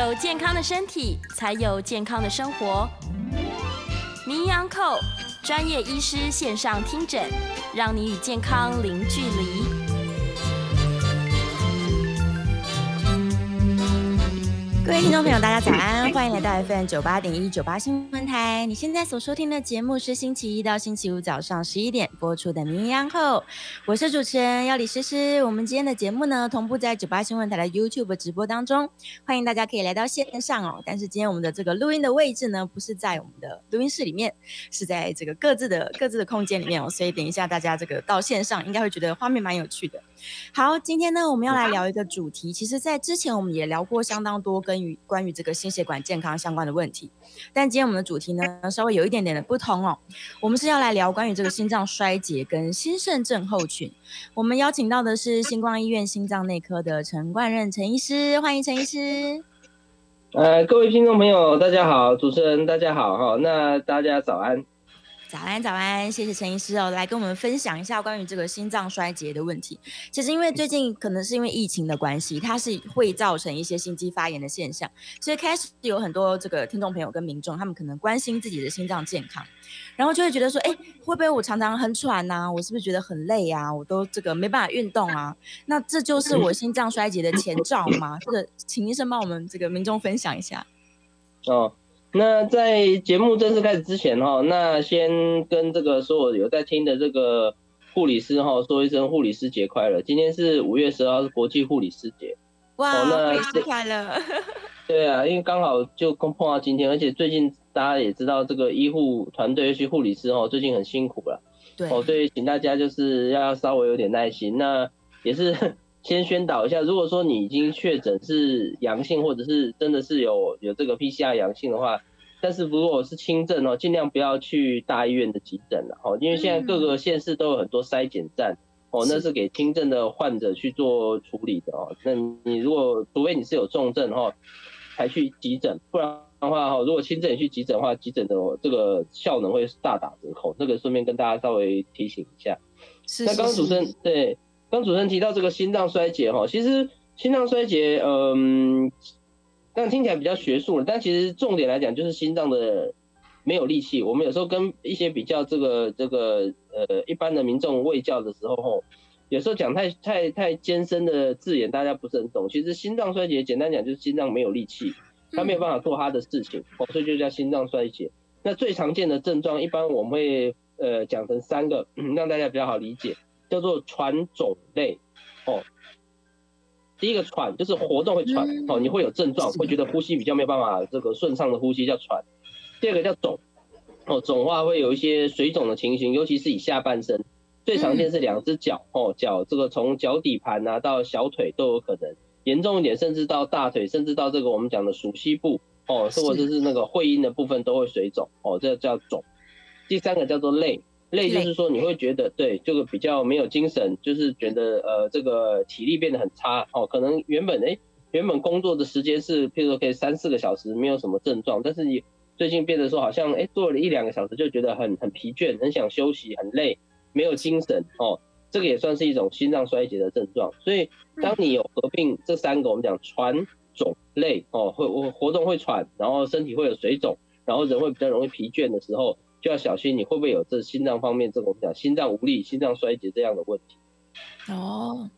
有健康的身体，才有健康的生活。名医扣专业医师线上听诊，让你与健康零距离。各位听众朋友，大家早安，欢迎来到 FM 九八点一九八新闻台。你现在所收听的节目是星期一到星期五早上十一点播出的《名扬后》，我是主持人要李诗诗。我们今天的节目呢，同步在九八新闻台的 YouTube 直播当中，欢迎大家可以来到线上哦。但是今天我们的这个录音的位置呢，不是在我们的录音室里面，是在这个各自的各自的空间里面哦。所以等一下大家这个到线上，应该会觉得画面蛮有趣的。好，今天呢，我们要来聊一个主题。其实，在之前我们也聊过相当多跟于关于这个心血管健康相关的问题，但今天我们的主题呢，稍微有一点点的不同哦。我们是要来聊关于这个心脏衰竭跟心肾症候群。我们邀请到的是星光医院心脏内科的陈冠任陈医师，欢迎陈医师。呃，各位听众朋友，大家好，主持人大家好哈，那大家早安。早安，早安，谢谢陈医师哦，来跟我们分享一下关于这个心脏衰竭的问题。其实因为最近可能是因为疫情的关系，它是会造成一些心肌发炎的现象，所以开始有很多这个听众朋友跟民众，他们可能关心自己的心脏健康，然后就会觉得说，哎，会不会我常常很喘呐？我是不是觉得很累啊？我都这个没办法运动啊？那这就是我心脏衰竭的前兆吗？这个，请医生帮我们这个民众分享一下。哦。那在节目正式开始之前哈，那先跟这个所有有在听的这个护理师哈说一声护理师节快乐。今天是五月十号，是国际护理师节。哇，护理师快乐。对啊，因为刚好就碰碰到今天，而且最近大家也知道这个医护团队，尤其护理师哦，最近很辛苦了。对。哦，所以请大家就是要稍微有点耐心。那也是。先宣导一下，如果说你已经确诊是阳性，或者是真的是有有这个 PCR 阳性的话，但是如果是轻症哦，尽量不要去大医院的急诊了哦，因为现在各个县市都有很多筛检站哦，那是给轻症的患者去做处理的哦。那你如果除非你是有重症哈，才去急诊，不然的话哈，如果轻症也去急诊的话，急诊的这个效能会大打折扣。这个顺便跟大家稍微提醒一下。是。那刚刚主持人对。刚主持人提到这个心脏衰竭哈，其实心脏衰竭，嗯，但听起来比较学术了，但其实重点来讲就是心脏的没有力气。我们有时候跟一些比较这个这个呃一般的民众喂教的时候吼，有时候讲太太太艰深的字眼，大家不是很懂。其实心脏衰竭简单讲就是心脏没有力气，它没有办法做它的事情，哦，所以就叫心脏衰竭。那最常见的症状，一般我们会呃讲成三个，让大家比较好理解。叫做喘肿类，哦，第一个喘就是活动会喘，哦，你会有症状，会觉得呼吸比较没有办法这个顺畅的呼吸叫喘。第二个叫肿，哦，肿化会有一些水肿的情形，尤其是以下半身，最常见是两只脚，哦，脚这个从脚底盘啊到小腿都有可能，严重一点甚至到大腿，甚至到这个我们讲的属膝部，哦，或者是那个会阴的部分都会水肿，哦，这叫肿。第三个叫做累。累就是说你会觉得对这个比较没有精神，就是觉得呃这个体力变得很差哦，可能原本哎原本工作的时间是譬如说可以三四个小时没有什么症状，但是你最近变得说好像哎做了一两个小时就觉得很很疲倦，很想休息，很累，没有精神哦，这个也算是一种心脏衰竭的症状。所以当你有合并这三个，我们讲喘、肿、累哦，会我活动会喘，然后身体会有水肿，然后人会比较容易疲倦的时候。就要小心，你会不会有这心脏方面这种讲心脏无力、心脏衰竭这样的问题？哦，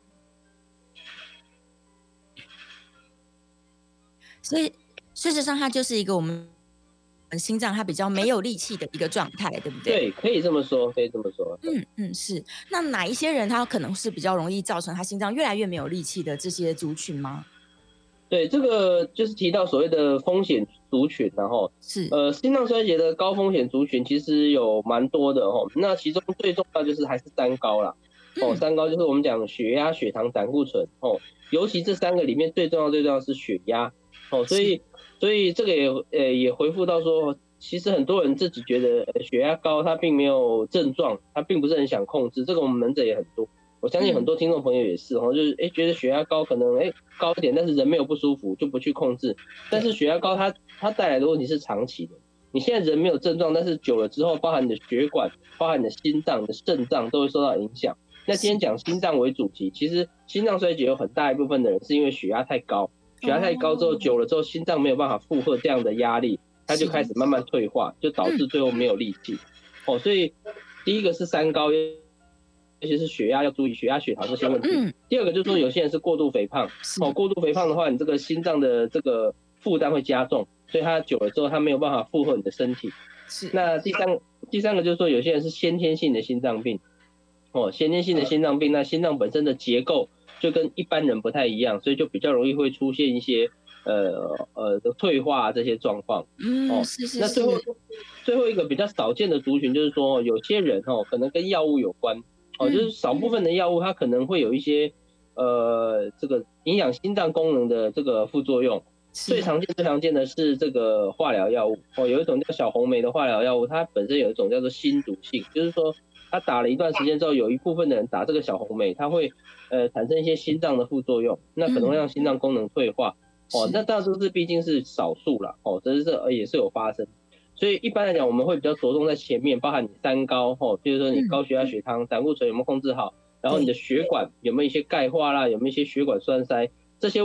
所以事实上，它就是一个我们心脏它比较没有力气的一个状态，对不对？对，可以这么说，可以这么说。嗯嗯，是。那哪一些人他可能是比较容易造成他心脏越来越没有力气的这些族群吗？对，这个就是提到所谓的风险族群，然后是。呃心脏衰竭的高风险族群其实有蛮多的哦。那其中最重要就是还是三高啦，哦，三高就是我们讲血压、血糖、胆固醇哦，尤其这三个里面最重要最重要是血压哦，所以所以这个也呃也回复到说，其实很多人自己觉得血压高，他并没有症状，他并不是很想控制，这个我们门诊也很多。我相信很多听众朋友也是哦，就是哎觉得血压高可能哎高一点，但是人没有不舒服就不去控制。但是血压高它它带来的问题是长期的。你现在人没有症状，但是久了之后，包含你的血管、包含你的心脏、你的肾脏都会受到影响。那今天讲心脏为主题，其实心脏衰竭有很大一部分的人是因为血压太高，血压太高之后，久了之后，心脏没有办法负荷这样的压力，它就开始慢慢退化，就导致最后没有力气。哦，所以第一个是三高，尤其是血压要注意，血压、血糖这些问题。第二个就是说，有些人是过度肥胖。哦，过度肥胖的话，你这个心脏的这个负担会加重，所以它久了之后，它没有办法负荷你的身体。是。那第三第三个就是说，有些人是先天性的心脏病。哦，先天性的心脏病，那心脏本身的结构就跟一般人不太一样，所以就比较容易会出现一些呃呃的退化这些状况。嗯，是是是。那最后最后一个比较少见的族群就是说，有些人哦，可能跟药物有关。哦，就是少部分的药物它可能会有一些呃这个影响心脏功能的这个副作用。最常见最常见的是这个化疗药物。哦，有一种叫小红梅的化疗药物，它本身有一种叫做心毒性，就是说。它打了一段时间之后，有一部分的人打这个小红梅，它会呃产生一些心脏的副作用，那可能会让心脏功能退化。哦，那大多是毕竟是少数了，哦，这是这也是有发生。所以一般来讲，我们会比较着重在前面，包含你三高，吼，比如说你高血压、血糖、胆固醇有没有控制好，然后你的血管有没有一些钙化啦，有没有一些血管栓塞这些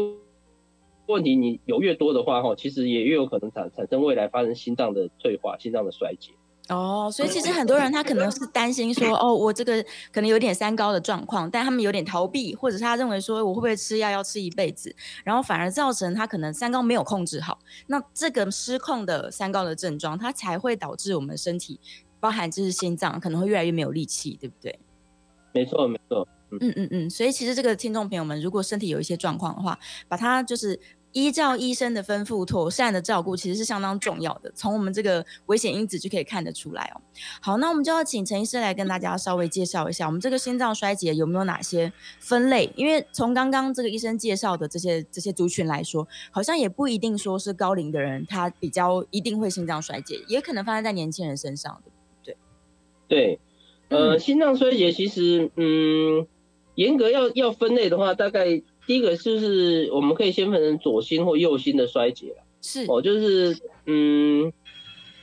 问题，你有越多的话，吼，其实也越有可能产产生未来发生心脏的退化、心脏的衰竭。哦，所以其实很多人他可能是担心说，哦，我这个可能有点三高的状况，但他们有点逃避，或者是他认为说，我会不会吃药要吃一辈子，然后反而造成他可能三高没有控制好，那这个失控的三高的症状，它才会导致我们身体，包含就是心脏可能会越来越没有力气，对不对？没错，没错。嗯嗯嗯，所以其实这个听众朋友们，如果身体有一些状况的话，把它就是。依照医生的吩咐，妥善的照顾其实是相当重要的。从我们这个危险因子就可以看得出来哦。好，那我们就要请陈医师来跟大家稍微介绍一下，我们这个心脏衰竭有没有哪些分类？因为从刚刚这个医生介绍的这些这些族群来说，好像也不一定说是高龄的人他比较一定会心脏衰竭，也可能发生在年轻人身上的。对，对，呃，心脏衰竭其实，嗯，严格要要分类的话，大概。第一个就是我们可以先分成左心或右心的衰竭是哦，就是嗯，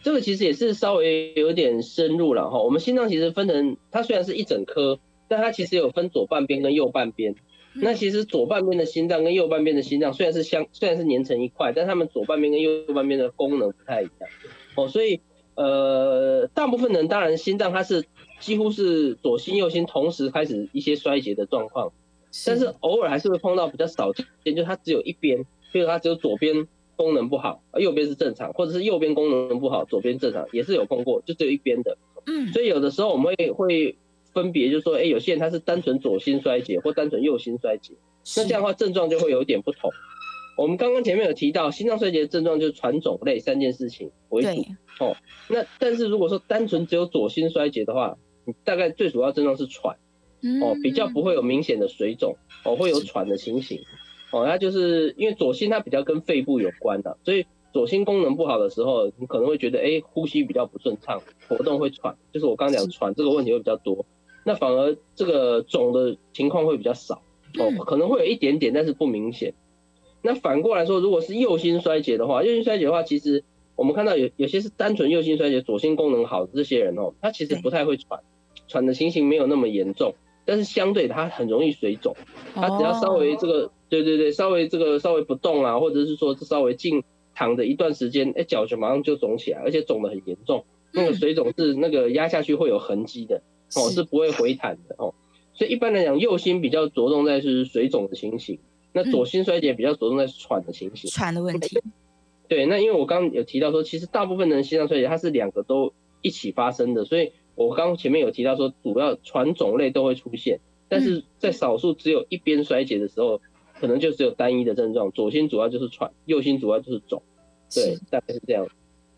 这个其实也是稍微有点深入了哈。我们心脏其实分成，它虽然是一整颗，但它其实有分左半边跟右半边。那其实左半边的心脏跟右半边的心脏虽然是相，虽然是连成一块，但它们左半边跟右半边的功能不太一样哦。所以呃，大部分人当然心脏它是几乎是左心右心同时开始一些衰竭的状况。但是偶尔还是会碰到比较少见，就它只有一边，比如它只有左边功能不好，右边是正常，或者是右边功能不好，左边正常，也是有碰过，就只有一边的。嗯，所以有的时候我们会会分别，就是说，哎，有些人他是单纯左心衰竭或单纯右心衰竭，那这样的话症状就会有一点不同。我们刚刚前面有提到心脏衰竭的症状就是传种类三件事情为主哦。那但是如果说单纯只有左心衰竭的话，你大概最主要症状是喘。哦，比较不会有明显的水肿，哦，会有喘的情形，哦，那就是因为左心它比较跟肺部有关的，所以左心功能不好的时候，你可能会觉得，哎，呼吸比较不顺畅，活动会喘，就是我刚讲喘这个问题会比较多，那反而这个肿的情况会比较少，哦，可能会有一点点，但是不明显。那反过来说，如果是右心衰竭的话，右心衰竭的话，其实我们看到有有些是单纯右心衰竭，左心功能好的这些人哦，他其实不太会喘，喘的情形没有那么严重。但是相对它很容易水肿，它只要稍微这个，对对对，稍微这个稍微不动啊，或者是说稍微静躺着一段时间，哎，脚就马上就肿起来，而且肿得很严重。那个水肿是那个压下去会有痕迹的，哦，是不会回弹的哦。所以一般来讲，右心比较着重在是水肿的情形，那左心衰竭比较着重在喘的情形。喘的问题。对，那因为我刚刚有提到说，其实大部分人心脏衰竭它是两个都一起发生的，所以。我刚前面有提到说，主要传种类都会出现，但是在少数只有一边衰竭的时候，可能就只有单一的症状，左心主要就是喘，右心主要就是肿，对，大概是这样。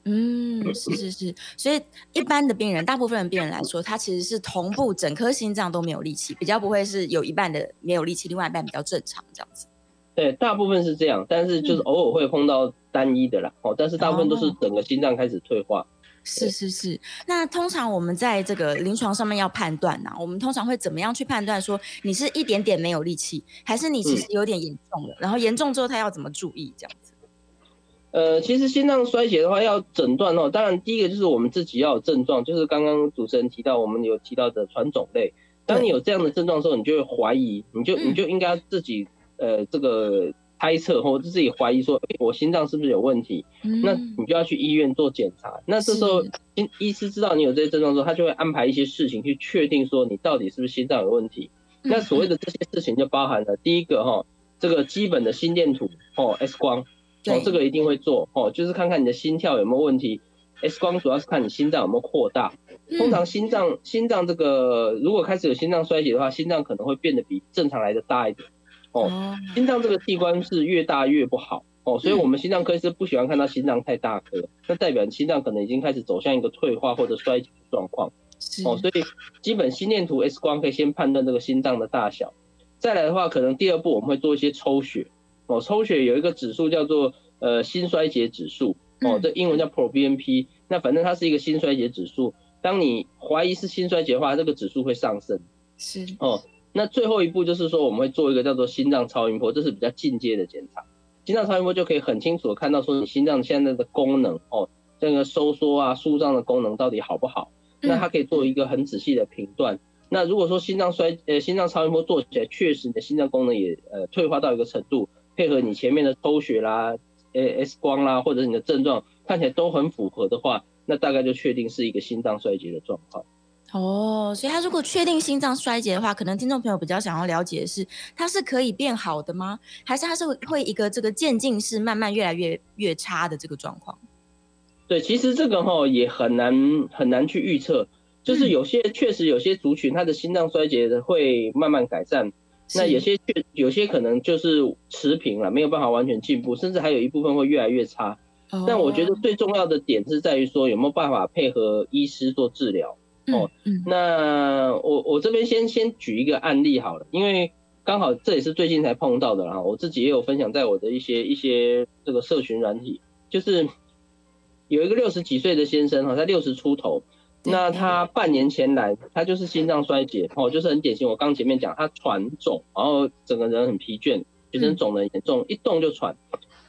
嗯，是是是，所以一般的病人，大部分的病人来说，他其实是同步整颗心脏都没有力气，比较不会是有一半的没有力气，另外一半比较正常这样子。对，大部分是这样，但是就是偶尔会碰到单一的啦，哦，但是大部分都是整个心脏开始退化。是是是，那通常我们在这个临床上面要判断呢，我们通常会怎么样去判断说你是一点点没有力气，还是你其实有点严重了？然后严重之后他要怎么注意这样子？呃，其实心脏衰竭的话要诊断哦，当然第一个就是我们自己要有症状，就是刚刚主持人提到我们有提到的传种类，当你有这样的症状的时候，你就会怀疑，你就你就应该自己呃这个猜测或者自己怀疑说，哎，我心脏是不是有问题？那你就要去医院做检查。那这时候医医师知道你有这些症状之后，他就会安排一些事情去确定说你到底是不是心脏有问题。那所谓的这些事情就包含了第一个哈，这个基本的心电图哦，X 光哦，这个一定会做哦，就是看看你的心跳有没有问题。X 光主要是看你心脏有没有扩大。通常心脏心脏这个如果开始有心脏衰竭的话，心脏可能会变得比正常来的大一点。哦，心脏这个器官是越大越不好哦，所以我们心脏科是不喜欢看到心脏太大颗，那代表心脏可能已经开始走向一个退化或者衰竭的状况。哦，所以基本心电图 X 光可以先判断这个心脏的大小。再来的话，可能第二步我们会做一些抽血。哦，抽血有一个指数叫做呃心衰竭指数。哦，这英文叫 proBNP。那反正它是一个心衰竭指数。当你怀疑是心衰竭的话，这个指数会上升。是。哦。那最后一步就是说，我们会做一个叫做心脏超音波，这是比较进阶的检查。心脏超音波就可以很清楚的看到说你心脏现在的功能哦，这个收缩啊、舒张的功能到底好不好？那它可以做一个很仔细的评断。那如果说心脏衰呃心脏超音波做起来确实你的心脏功能也呃退化到一个程度，配合你前面的抽血啦、呃 X 光啦，或者你的症状看起来都很符合的话，那大概就确定是一个心脏衰竭的状况。哦，所以他如果确定心脏衰竭的话，可能听众朋友比较想要了解的是，它是可以变好的吗？还是它是会一个这个渐进式慢慢越来越越差的这个状况？对，其实这个哈也很难很难去预测，就是有些确实有些族群他的心脏衰竭的会慢慢改善，那有些确有些可能就是持平了，没有办法完全进步，甚至还有一部分会越来越差。但我觉得最重要的点是在于说有没有办法配合医师做治疗。哦，那我我这边先先举一个案例好了，因为刚好这也是最近才碰到的啦，我自己也有分享在我的一些一些这个社群软体，就是有一个六十几岁的先生哈，他六十出头，那他半年前来，他就是心脏衰竭哦，就是很典型，我刚前面讲他喘肿，然后整个人很疲倦，全身肿的严重，一动就喘，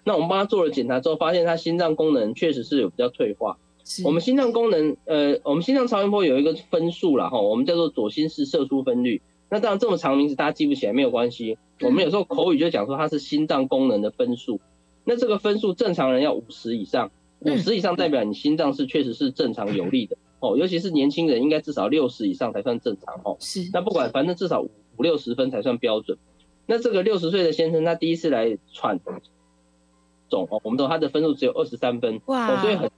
那我们帮他做了检查之后，发现他心脏功能确实是有比较退化。我们心脏功能，呃，我们心脏超音波有一个分数了哈，我们叫做左心室射出分率。那当然这么长名字大家记不起来没有关系，我们有时候口语就讲说它是心脏功能的分数。那这个分数正常人要五十以上，五十以上代表你心脏是确实是正常有力的哦，尤其是年轻人应该至少六十以上才算正常哦。是。那不管反正至少五六十分才算标准。那这个六十岁的先生他第一次来喘总哦，我们都他的分数只有二十三分，哇，所以很。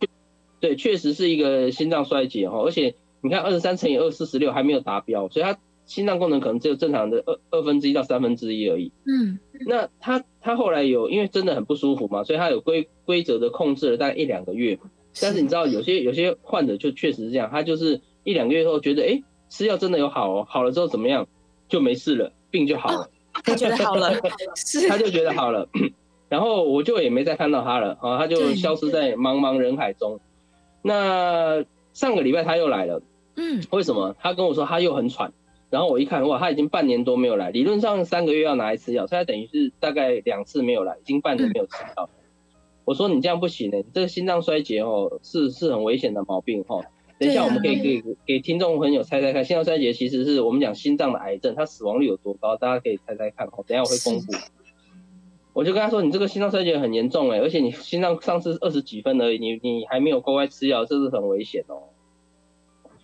对，确实是一个心脏衰竭哈，而且你看二十三乘以二四十六还没有达标，所以他心脏功能可能只有正常的二二分之一到三分之一而已。嗯，那他他后来有因为真的很不舒服嘛，所以他有规规则的控制了大概一两个月。但是你知道有些有些患者就确实是这样，他就是一两个月后觉得哎吃药真的有好，好了之后怎么样就没事了，病就好了，他觉得好了，是他就觉得好了，然后我就也没再看到他了啊，他就消失在茫茫人海中。那上个礼拜他又来了，嗯，为什么？他跟我说他又很喘，然后我一看，哇，他已经半年多没有来，理论上三个月要拿一次药，所以他等于是大概两次没有来，已经半年没有吃药。我说你这样不行呢，你这个心脏衰竭哦，是是很危险的毛病哈。等一下我们可以给给听众朋友猜猜看，心脏衰竭其实是我们讲心脏的癌症，它死亡率有多高？大家可以猜猜看哦。等下我会公布。我就跟他说，你这个心脏衰竭很严重哎，而且你心脏上次二十几分而已，你你还没有乖乖吃药，这是很危险哦。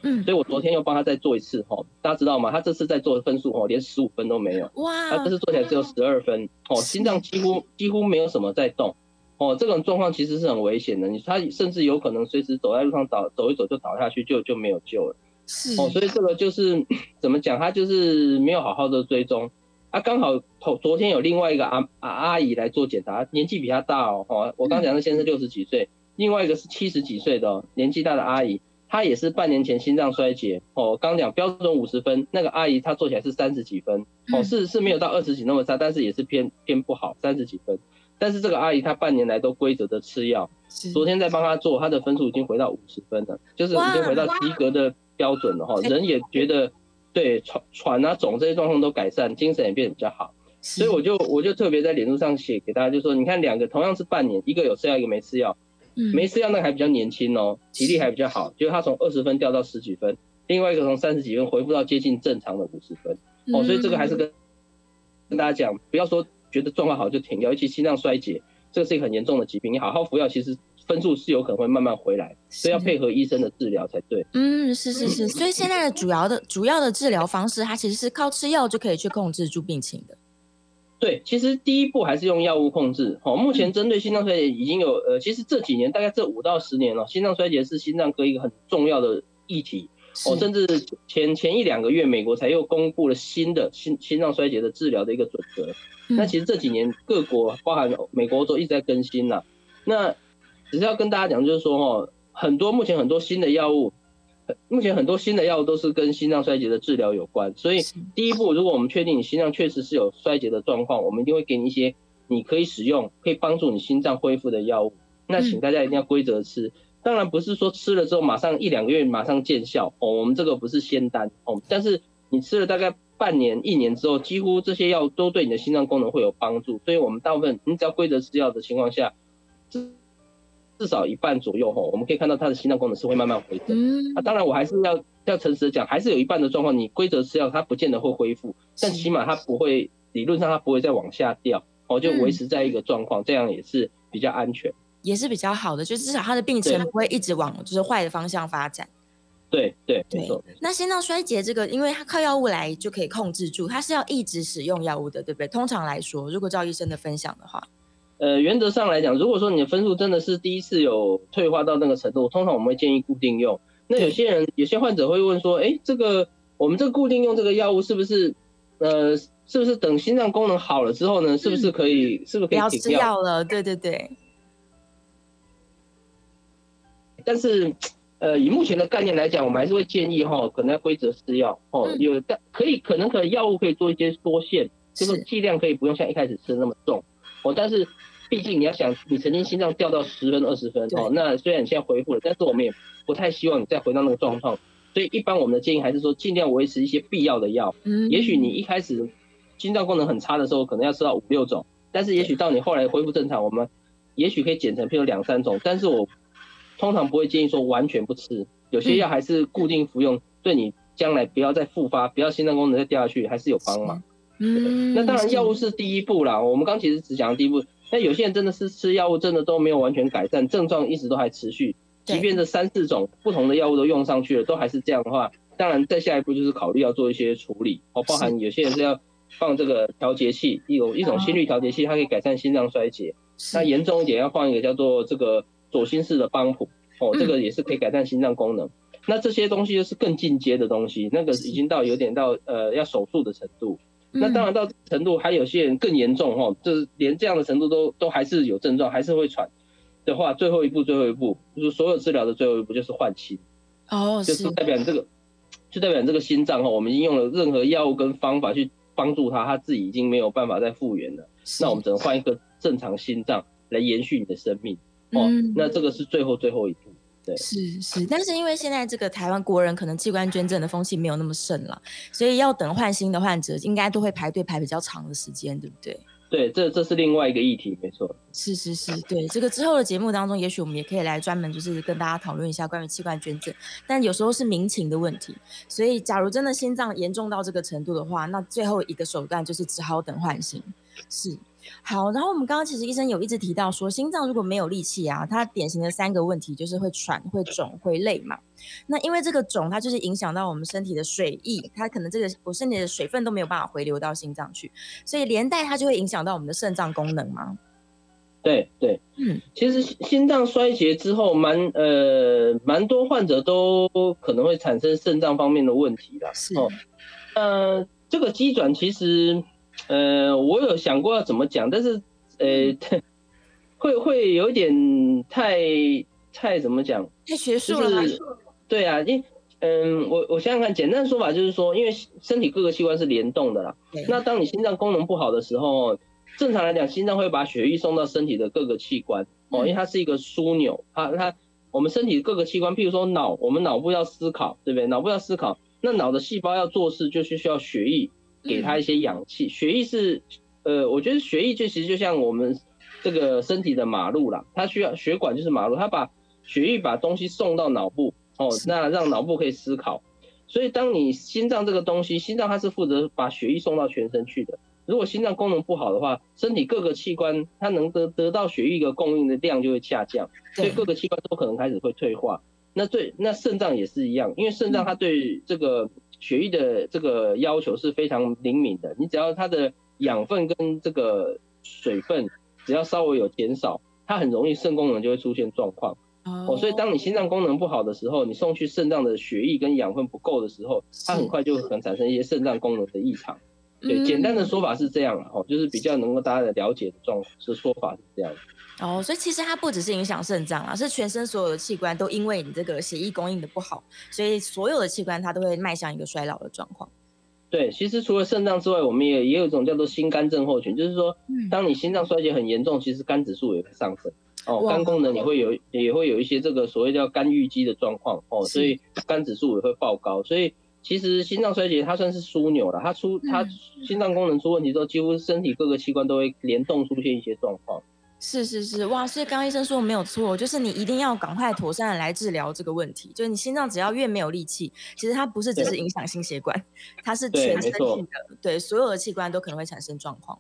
嗯，所以我昨天又帮他再做一次哦，大家知道吗？他这次在做的分数哦，连十五分都没有。哇！他这次做起来只有十二分哦，心脏几乎几乎没有什么在动哦，这种状况其实是很危险的，你他甚至有可能随时走在路上倒走一走就倒下去，就就没有救了。是哦，所以这个就是 怎么讲，他就是没有好好的追踪。他刚好昨昨天有另外一个阿阿阿姨来做检查，年纪比他大哦，哈，我刚讲的先生六十几岁，另外一个是七十几岁的年纪大的阿姨，她也是半年前心脏衰竭哦，刚讲标准五十分，那个阿姨她做起来是三十几分哦，是是没有到二十几那么差，但是也是偏偏不好，三十几分，但是这个阿姨她半年来都规则的吃药，昨天在帮她做，她的分数已经回到五十分了，就是已经回到及格的标准了哈，人也觉得。对喘喘啊肿这些状况都改善，精神也变得比较好，所以我就我就特别在脸书上写给大家，就说你看两个同样是半年，一个有吃药，一个没吃药，没吃药那个还比较年轻哦，体力还比较好，就是他从二十分掉到十几分，另外一个从三十几分恢复到接近正常的五十分，哦，所以这个还是跟跟大家讲，不要说觉得状况好就停掉，尤其心脏衰竭，这个是一个很严重的疾病，你好好服药，其实分数是有可能会慢慢回来，所以要配合医生的治疗才对。嗯，是是是，所以现在的主要的主要的治疗方式，它其实是靠吃药就可以去控制住病情的。对，其实第一步还是用药物控制。哦，目前针对心脏衰竭已经有呃，其实这几年大概这五到十年了，心脏衰竭是心脏科一个很重要的议题。哦，甚至前前一两个月，美国才又公布了新的心心脏衰竭的治疗的一个准则。那其实这几年各国，包含美国都一直在更新了。那只是要跟大家讲，就是说哦，很多目前很多新的药物。目前很多新的药物都是跟心脏衰竭的治疗有关，所以第一步，如果我们确定你心脏确实是有衰竭的状况，我们一定会给你一些你可以使用、可以帮助你心脏恢复的药物。那请大家一定要规则吃，当然不是说吃了之后马上一两个月马上见效哦，我们这个不是仙丹哦，但是你吃了大概半年、一年之后，几乎这些药都对你的心脏功能会有帮助。所以我们大部分你只要规则吃药的情况下，至少一半左右吼，我们可以看到他的心脏功能是会慢慢回升。啊，当然我还是要要诚实的讲，还是有一半的状况，你规则吃药它不见得会恢复，但起码它不会，理论上它不会再往下掉，哦，就维持在一个状况，这样也是比较安全，也是比较好的，就至少他的病程不会一直往就是坏的方向发展。对对对。那心脏衰竭这个，因为它靠药物来就可以控制住，它是要一直使用药物的，对不对？通常来说，如果照医生的分享的话。呃，原则上来讲，如果说你的分数真的是第一次有退化到那个程度，通常我们会建议固定用。那有些人，有些患者会问说，哎，这个我们这个固定用这个药物是不是，呃，是不是等心脏功能好了之后呢，是不是可以，是不是可以停掉？不要吃药了，对对对。但是，呃，以目前的概念来讲，我们还是会建议哈，可能要规则吃药哦，有但可以，可能可能药物可以做一些缩限，就是剂量可以不用像一开始吃的那么重。哦，但是毕竟你要想，你曾经心脏掉到十分、二十分哦，那虽然你现在恢复了，但是我们也不太希望你再回到那个状况，所以一般我们的建议还是说，尽量维持一些必要的药。嗯，也许你一开始心脏功能很差的时候，可能要吃到五六种，但是也许到你后来恢复正常，我们也许可以减成譬如两三种，但是我通常不会建议说完全不吃，有些药还是固定服用，对你将来不要再复发，不要心脏功能再掉下去，还是有帮忙。嗯，那当然药物是第一步啦。我们刚其实只讲第一步，但有些人真的是吃药物真的都没有完全改善，症状一直都还持续。即便这三四种不同的药物都用上去了，都还是这样的话，当然再下一步就是考虑要做一些处理哦，包含有些人是要放这个调节器，一种一种心率调节器，它可以改善心脏衰竭。那严重一点要放一个叫做这个左心室的帮谱哦，这个也是可以改善心脏功能。那这些东西就是更进阶的东西，那个已经到有点到呃要手术的程度。那当然到程度，还有些人更严重哈，就是连这样的程度都都还是有症状，还是会喘的话，最后一步最后一步就是所有治疗的最后一步就是换心哦，就是代表你这个，就代表你这个心脏哈，我们已经用了任何药物跟方法去帮助他，他自己已经没有办法再复原了，那我们只能换一个正常心脏来延续你的生命。哦，那这个是最后最后一步。是是，但是因为现在这个台湾国人可能器官捐赠的风气没有那么盛了，所以要等换新的患者应该都会排队排比较长的时间，对不对？对，这这是另外一个议题，没错。是是是，对这个之后的节目当中，也许我们也可以来专门就是跟大家讨论一下关于器官捐赠，但有时候是民情的问题，所以假如真的心脏严重到这个程度的话，那最后一个手段就是只好等换心。是。好，然后我们刚刚其实医生有一直提到说，心脏如果没有力气啊，它典型的三个问题就是会喘、会肿、会累嘛。那因为这个肿，它就是影响到我们身体的水液，它可能这个我身体的水分都没有办法回流到心脏去，所以连带它就会影响到我们的肾脏功能吗？对对，嗯，其实心脏衰竭之后，蛮呃蛮多患者都可能会产生肾脏方面的问题啦。是哦，呃，这个机转其实。呃，我有想过要怎么讲，但是呃，会会有点太太怎么讲？太学术了。对啊，因嗯，我我想想看，简单的说法就是说，因为身体各个器官是联动的啦。那当你心脏功能不好的时候，正常来讲，心脏会把血液送到身体的各个器官哦，因为它是一个枢纽。它它我们身体各个器官，譬如说脑，我们脑部要思考，对不对？脑部要思考，那脑的细胞要做事，就是需要血液。给他一些氧气，血液是，呃，我觉得血液就其实就像我们这个身体的马路啦，它需要血管就是马路，它把血液把东西送到脑部，哦，那让脑部可以思考。所以当你心脏这个东西，心脏它是负责把血液送到全身去的，如果心脏功能不好的话，身体各个器官它能得得到血液的供应的量就会下降，所以各个器官都可能开始会退化。那对那肾脏也是一样，因为肾脏它对这个血液的这个要求是非常灵敏的，你只要它的养分跟这个水分只要稍微有减少，它很容易肾功能就会出现状况。哦，所以当你心脏功能不好的时候，你送去肾脏的血液跟养分不够的时候，它很快就可能产生一些肾脏功能的异常。对，简单的说法是这样了，哦，就是比较能够大家的了解的状是说法是这样。哦，所以其实它不只是影响肾脏啊，是全身所有的器官都因为你这个血液供应的不好，所以所有的器官它都会迈向一个衰老的状况。对，其实除了肾脏之外，我们也也有一种叫做心肝症候群，就是说，当你心脏衰竭很严重，其实肝指数也会上升。哦，肝功能也会有，也会有一些这个所谓叫肝郁积的状况哦，所以肝指数也会爆高。所以其实心脏衰竭它算是枢纽了，它出它心脏功能出问题之后，几乎身体各个器官都会联动出现一些状况。是是是，哇！所以刚刚医生说没有错，就是你一定要赶快妥善的来治疗这个问题。就是你心脏只要越没有力气，其实它不是只是影响心血管，它是全身性的，对所有的器官都可能会产生状况。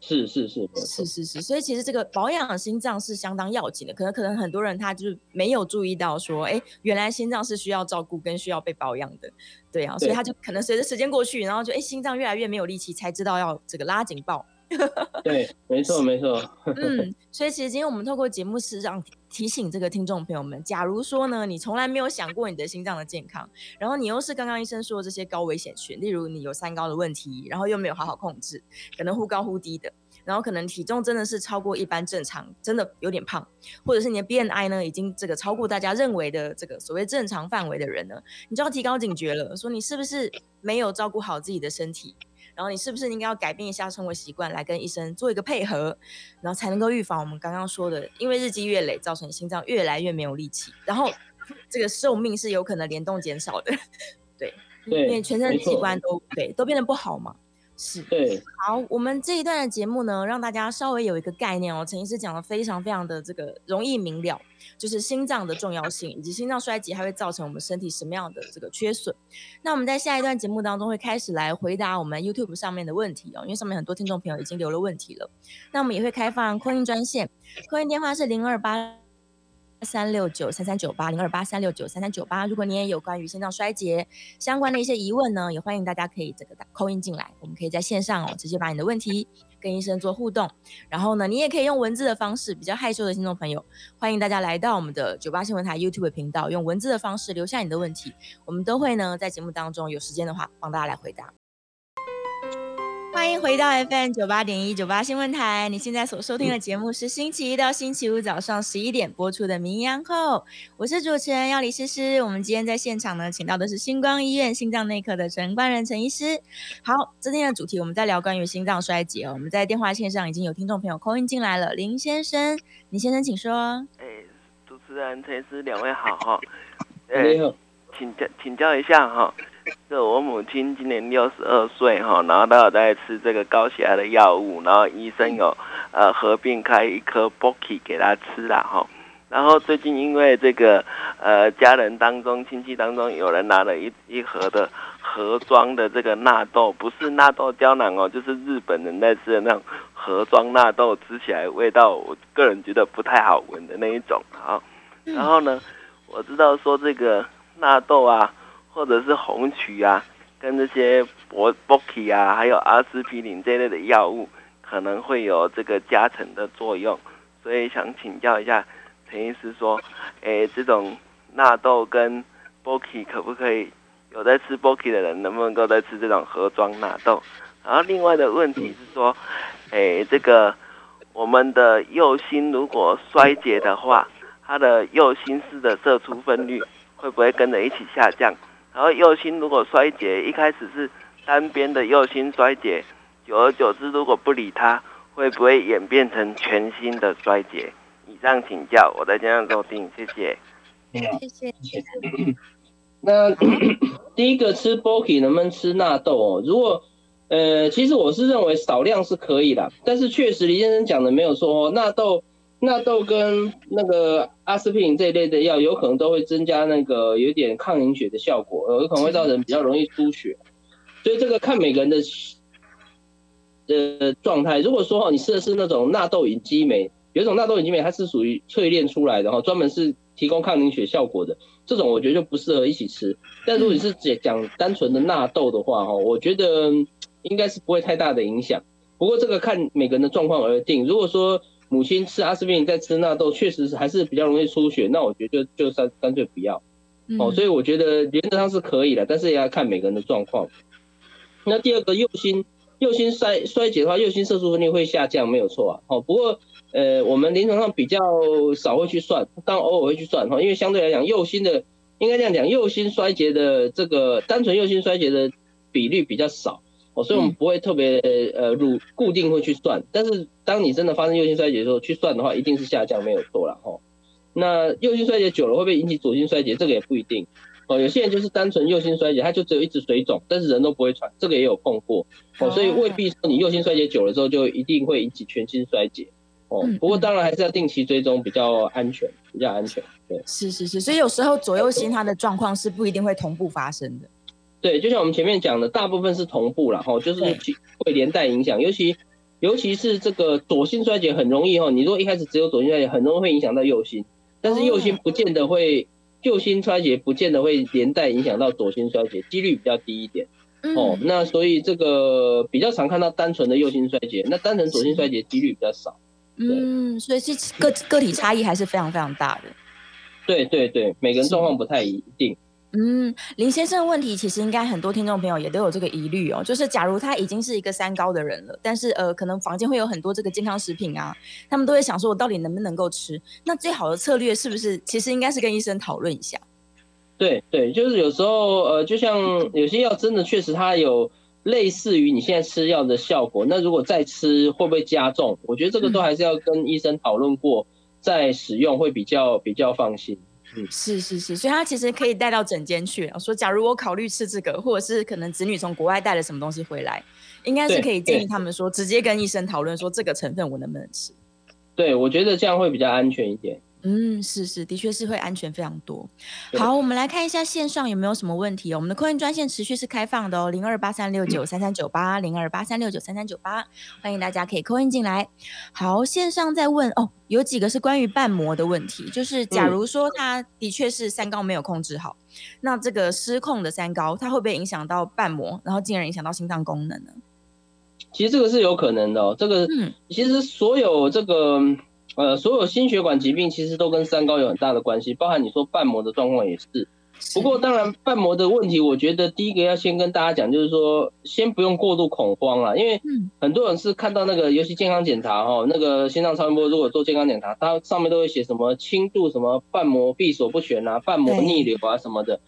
是是是是是是，所以其实这个保养心脏是相当要紧的。可能可能很多人他就是没有注意到说，哎，原来心脏是需要照顾跟需要被保养的，对啊，所以他就可能随着时间过去，然后就哎心脏越来越没有力气，才知道要这个拉警报。对，没错没错。嗯，所以其实今天我们透过节目是让提醒这个听众朋友们，假如说呢，你从来没有想过你的心脏的健康，然后你又是刚刚医生说的这些高危险群，例如你有三高的问题，然后又没有好好控制，可能忽高忽低的，然后可能体重真的是超过一般正常，真的有点胖，或者是你的 BMI 呢已经这个超过大家认为的这个所谓正常范围的人呢，你就要提高警觉了，说你是不是没有照顾好自己的身体？然后你是不是应该要改变一下生活习惯，来跟医生做一个配合，然后才能够预防我们刚刚说的，因为日积月累造成心脏越来越没有力气，然后这个寿命是有可能联动减少的，对，因为全身的器官都对都变得不好嘛。是对，好，我们这一段的节目呢，让大家稍微有一个概念哦。陈医师讲的非常非常的这个容易明了，就是心脏的重要性，以及心脏衰竭还会造成我们身体什么样的这个缺损。那我们在下一段节目当中会开始来回答我们 YouTube 上面的问题哦，因为上面很多听众朋友已经留了问题了。那我们也会开放扩音专线，扩音电话是零二八。三六九三三九八零二八三六九三三九八，如果你也有关于心脏衰竭相关的一些疑问呢，也欢迎大家可以这个打扣音进来，我们可以在线上哦直接把你的问题跟医生做互动。然后呢，你也可以用文字的方式，比较害羞的听众朋友，欢迎大家来到我们的九八新闻台 YouTube 频道，用文字的方式留下你的问题，我们都会呢在节目当中有时间的话帮大家来回答。欢迎回到 FM 九八点一九八新闻台。你现在所收听的节目是星期一到星期五早上十一点播出的《名医后》，我是主持人要李诗诗。我们今天在现场呢，请到的是星光医院心脏内科的陈冠仁陈医师。好，今天的主题我们在聊关于心脏衰竭哦。我们在电话线上已经有听众朋友 call in 进来了，林先生，林先生请说。哎，主持人陈医师两位好哈。你好，请教请教一下哈。就我母亲今年六十二岁哈，然后她有在吃这个高血压的药物，然后医生有呃合并开一颗 b o k i 给她吃了哈。然后最近因为这个呃家人当中亲戚当中有人拿了一一盒的盒装的这个纳豆，不是纳豆胶囊哦，就是日本人在吃的那种盒装纳豆，吃起来味道我个人觉得不太好闻的那一种啊。然后呢，我知道说这个纳豆啊。或者是红曲啊，跟这些博博奇啊，还有阿司匹林这类的药物，可能会有这个加成的作用，所以想请教一下陈医师说，诶，这种纳豆跟博奇可不可以有在吃博奇的人，能不能够在吃这种盒装纳豆？然后另外的问题是说，诶，这个我们的右心如果衰竭的话，它的右心室的射出分率会不会跟着一起下降？然后右心如果衰竭，一开始是单边的右心衰竭，久而久之如果不理它，会不会演变成全新的衰竭？以上请教，我在线上收听，谢谢。谢谢。那第一个吃 b o k i 能不能吃纳豆哦？如果呃，其实我是认为少量是可以的，但是确实李先生讲的没有错哦，纳豆。纳豆跟那个阿司匹林这一类的药，有可能都会增加那个有点抗凝血的效果，有可能会造成比较容易出血。所以这个看每个人的呃状态。如果说哈，你吃的是那种纳豆隐激酶，有一种纳豆隐激酶，它是属于淬炼出来的哈，专门是提供抗凝血效果的，这种我觉得就不适合一起吃。但如果你是讲讲单纯的纳豆的话哈，我觉得应该是不会太大的影响。不过这个看每个人的状况而定。如果说母亲吃阿司匹林再吃纳豆，确实是还是比较容易出血，那我觉得就就干干脆不要。哦，所以我觉得原则上是可以的，但是也要看每个人的状况。那第二个右心右心衰衰竭的话，右心色素分泌会下降，没有错啊。哦，不过呃，我们临床上比较少会去算，但偶尔会去算哈，因为相对来讲右心的应该这样讲，右心衰竭的这个单纯右心衰竭的比率比较少。哦，所以我们不会特别呃，入固定会去算，但是当你真的发生右心衰竭的时候，去算的话，一定是下降没有错了哈。那右心衰竭久了会不会引起左心衰竭？这个也不一定。哦，有些人就是单纯右心衰竭，他就只有一直水肿，但是人都不会喘，这个也有碰过。哦，所以未必说你右心衰竭久了之后就一定会引起全心衰竭。哦，不过当然还是要定期追踪，比较安全，比较安全。对，是是是，所以有时候左右心它的状况是不一定会同步发生的。对，就像我们前面讲的，大部分是同步了哈，就是会连带影响，尤其尤其是这个左心衰竭很容易哈，你如果一开始只有左心衰竭，很容易会影响到右心，但是右心不见得会，右心衰竭不见得会连带影响到左心衰竭，几率比较低一点。哦，那所以这个比较常看到单纯的右心衰竭，那单纯左心衰竭几率比较少。嗯，所以是个个体差异还是非常非常大的。对对对，每个人状况不太一定。嗯，林先生的问题其实应该很多听众朋友也都有这个疑虑哦，就是假如他已经是一个三高的人了，但是呃，可能房间会有很多这个健康食品啊，他们都会想说，我到底能不能够吃？那最好的策略是不是其实应该是跟医生讨论一下？对对，就是有时候呃，就像有些药真的确实它有类似于你现在吃药的效果，那如果再吃会不会加重？我觉得这个都还是要跟医生讨论过再使用会比较比较放心。是是是，所以他其实可以带到整间去。说，假如我考虑吃这个，或者是可能子女从国外带了什么东西回来，应该是可以建议他们说，直接跟医生讨论说这个成分我能不能吃。对，我觉得这样会比较安全一点。嗯，是是，的确是会安全非常多。好，我们来看一下线上有没有什么问题哦。我们的扣音专线持续是开放的哦，零二八三六九三三九八，零二八三六九三三九八，欢迎大家可以扣音进来。好，线上在问哦，有几个是关于瓣膜的问题，就是假如说他的确是三高没有控制好，那这个失控的三高，它会不会影响到瓣膜，然后进而影响到心脏功能呢？其实这个是有可能的哦，这个嗯，其实所有这个。呃，所有心血管疾病其实都跟三高有很大的关系，包含你说瓣膜的状况也是。不过当然瓣膜的问题，我觉得第一个要先跟大家讲，就是说先不用过度恐慌啊，因为很多人是看到那个尤其健康检查哈，那个心脏超音波如果做健康检查，它上面都会写什么轻度什么瓣膜闭锁不全啊，瓣膜逆流啊什么的。